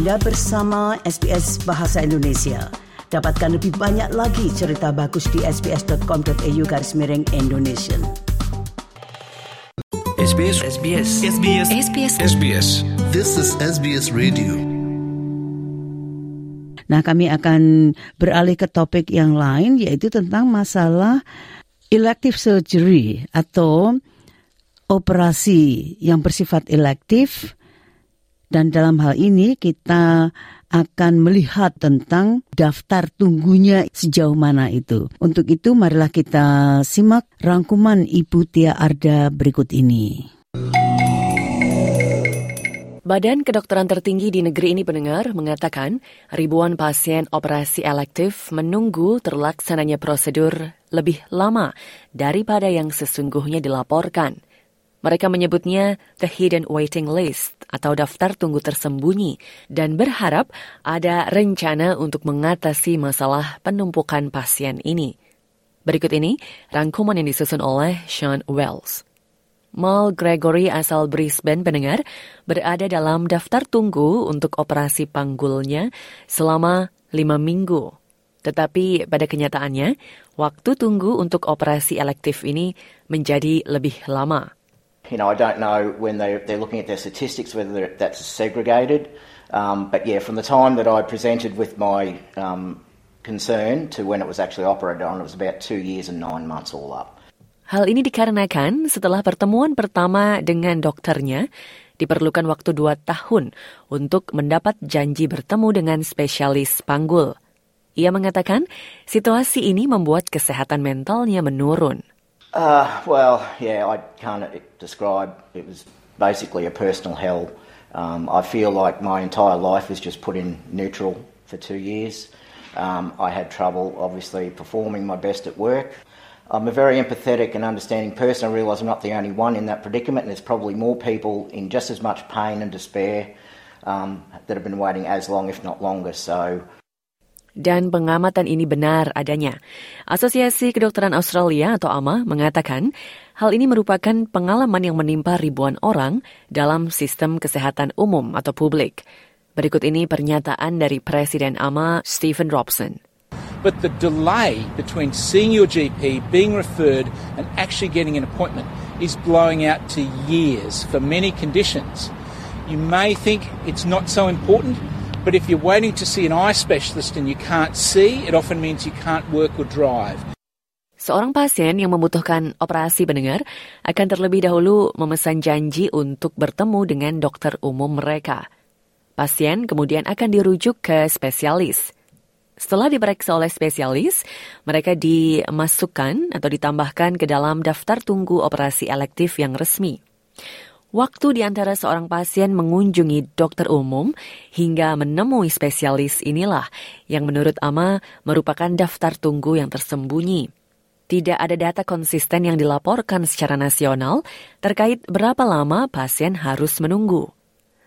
Anda bersama SBS Bahasa Indonesia. Dapatkan lebih banyak lagi cerita bagus di sbs.com.au garis miring Indonesia. SBS SBS SBS SBS SBS This is SBS Radio. Nah, kami akan beralih ke topik yang lain yaitu tentang masalah elective surgery atau operasi yang bersifat elektif dan dalam hal ini kita akan melihat tentang daftar tunggunya sejauh mana itu. Untuk itu marilah kita simak rangkuman Ibu Tia Arda berikut ini. Badan Kedokteran tertinggi di negeri ini pendengar mengatakan ribuan pasien operasi elektif menunggu terlaksananya prosedur lebih lama daripada yang sesungguhnya dilaporkan. Mereka menyebutnya the hidden waiting list atau daftar tunggu tersembunyi dan berharap ada rencana untuk mengatasi masalah penumpukan pasien ini. Berikut ini rangkuman yang disusun oleh Sean Wells. Mal Gregory asal Brisbane pendengar berada dalam daftar tunggu untuk operasi panggulnya selama lima minggu. Tetapi pada kenyataannya, waktu tunggu untuk operasi elektif ini menjadi lebih lama. You know, I don't know when they, they're looking at their statistics whether that's segregated. Um, but yeah, from the time that I presented with my um, concern to when it was actually operated on, it was about two years and nine months all up. Hal ini dikarenakan setelah pertemuan pertama dengan dokternya, diperlukan waktu dua tahun untuk mendapat janji bertemu dengan spesialis panggul. Ia mengatakan situasi ini membuat kesehatan mentalnya menurun. Uh, well, yeah, I can't describe. It was basically a personal hell. Um, I feel like my entire life was just put in neutral for two years. Um, I had trouble, obviously, performing my best at work. I'm a very empathetic and understanding person. I realise I'm not the only one in that predicament, and there's probably more people in just as much pain and despair um, that have been waiting as long, if not longer. So, dan pengamatan ini benar adanya. Asosiasi Kedokteran Australia atau AMA mengatakan hal ini merupakan pengalaman yang menimpa ribuan orang dalam sistem kesehatan umum atau publik. Berikut ini pernyataan dari Presiden AMA Stephen Robson. But the delay between seeing your GP, being referred, and actually getting an appointment is blowing out to years for many conditions. You may think it's not so important, but if you're waiting to see an eye specialist and you can't see, it often means you can't work or drive. Seorang pasien yang membutuhkan operasi pendengar akan terlebih dahulu memesan janji untuk bertemu dengan dokter umum mereka. Pasien kemudian akan dirujuk ke spesialis. Setelah diperiksa oleh spesialis, mereka dimasukkan atau ditambahkan ke dalam daftar tunggu operasi elektif yang resmi. Waktu di antara seorang pasien mengunjungi dokter umum hingga menemui spesialis inilah yang menurut Ama merupakan daftar tunggu yang tersembunyi. Tidak ada data konsisten yang dilaporkan secara nasional terkait berapa lama pasien harus menunggu.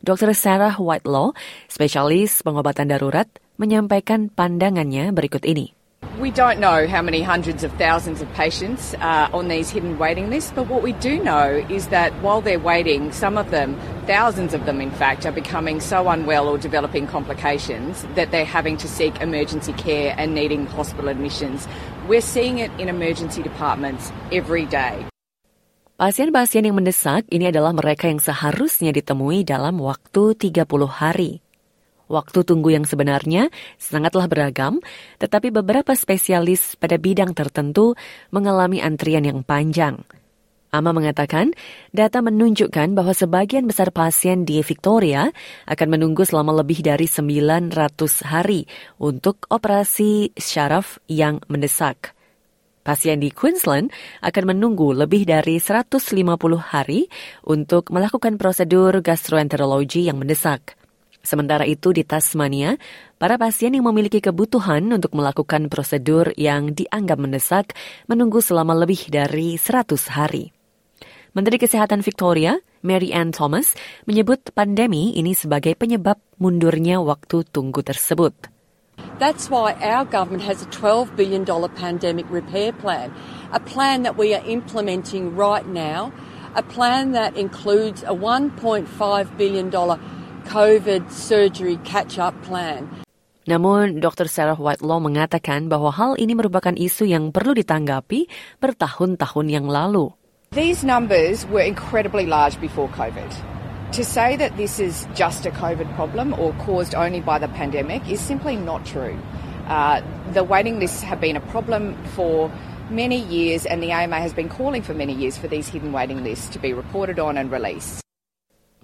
Dr. Sarah Whitelaw, spesialis pengobatan darurat, menyampaikan pandangannya berikut ini. We don't know how many hundreds of thousands of patients are on these hidden waiting lists, but what we do know is that while they're waiting, some of them, thousands of them in fact, are becoming so unwell or developing complications that they're having to seek emergency care and needing hospital admissions. We're seeing it in emergency departments every day. Pasien-pasien yang mendesak ini adalah mereka yang seharusnya ditemui dalam waktu 30 hari. Waktu tunggu yang sebenarnya sangatlah beragam, tetapi beberapa spesialis pada bidang tertentu mengalami antrian yang panjang. Ama mengatakan, data menunjukkan bahwa sebagian besar pasien di Victoria akan menunggu selama lebih dari 900 hari untuk operasi syaraf yang mendesak. Pasien di Queensland akan menunggu lebih dari 150 hari untuk melakukan prosedur gastroenterologi yang mendesak. Sementara itu di Tasmania, para pasien yang memiliki kebutuhan untuk melakukan prosedur yang dianggap mendesak menunggu selama lebih dari 100 hari. Menteri Kesehatan Victoria, Mary Ann Thomas, menyebut pandemi ini sebagai penyebab mundurnya waktu tunggu tersebut. That's why our government has a $12 billion pandemic repair plan, a plan that we are implementing right now, a plan that includes a $1.5 billion COVID surgery catch-up plan. Namun, Dr. Sarah Whitelaw mengatakan bahwa hal ini merupakan isu yang perlu ditanggapi bertahun-tahun yang lalu. These numbers were incredibly large before COVID. To say that this is just a COVID problem or caused only by the pandemic is simply not true. Uh, the waiting lists have been a problem for many years, and the AMA has been calling for many years for these hidden waiting lists to be reported on and released.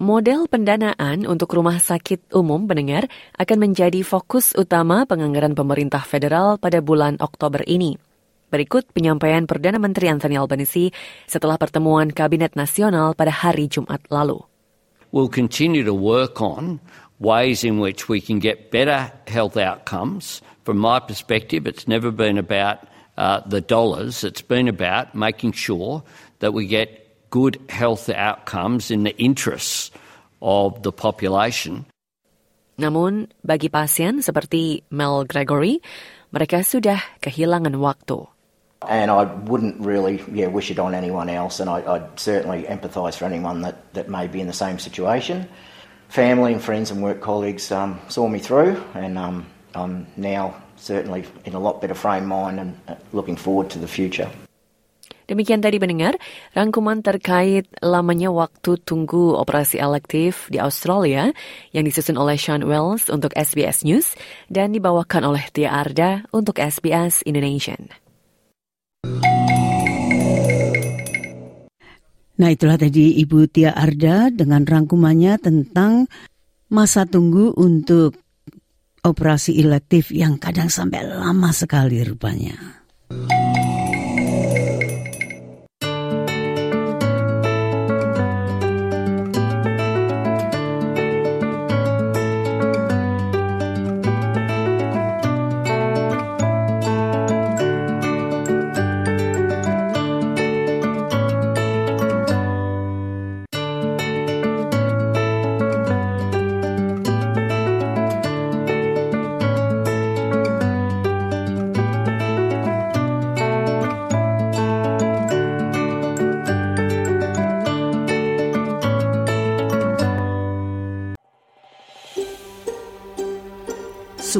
Model pendanaan untuk rumah sakit umum pendengar akan menjadi fokus utama penganggaran pemerintah federal pada bulan Oktober ini. Berikut penyampaian Perdana Menteri Anthony Albanese setelah pertemuan Kabinet Nasional pada hari Jumat lalu. We'll continue to work on ways in which we can get better health outcomes. From my perspective, it's never been about uh, the dollars, it's been about making sure that we get good health outcomes in the interests of the population. Namun, bagi pasien seperti Mel Gregory, mereka sudah kehilangan waktu. And I wouldn't really yeah, wish it on anyone else, and I, I'd certainly empathise for anyone that, that may be in the same situation. Family and friends and work colleagues um, saw me through, and um, I'm now certainly in a lot better frame of mind and uh, looking forward to the future. Demikian tadi mendengar rangkuman terkait lamanya waktu tunggu operasi elektif di Australia yang disusun oleh Sean Wells untuk SBS News dan dibawakan oleh Tia Arda untuk SBS Indonesian. Nah itulah tadi Ibu Tia Arda dengan rangkumannya tentang masa tunggu untuk operasi elektif yang kadang sampai lama sekali rupanya.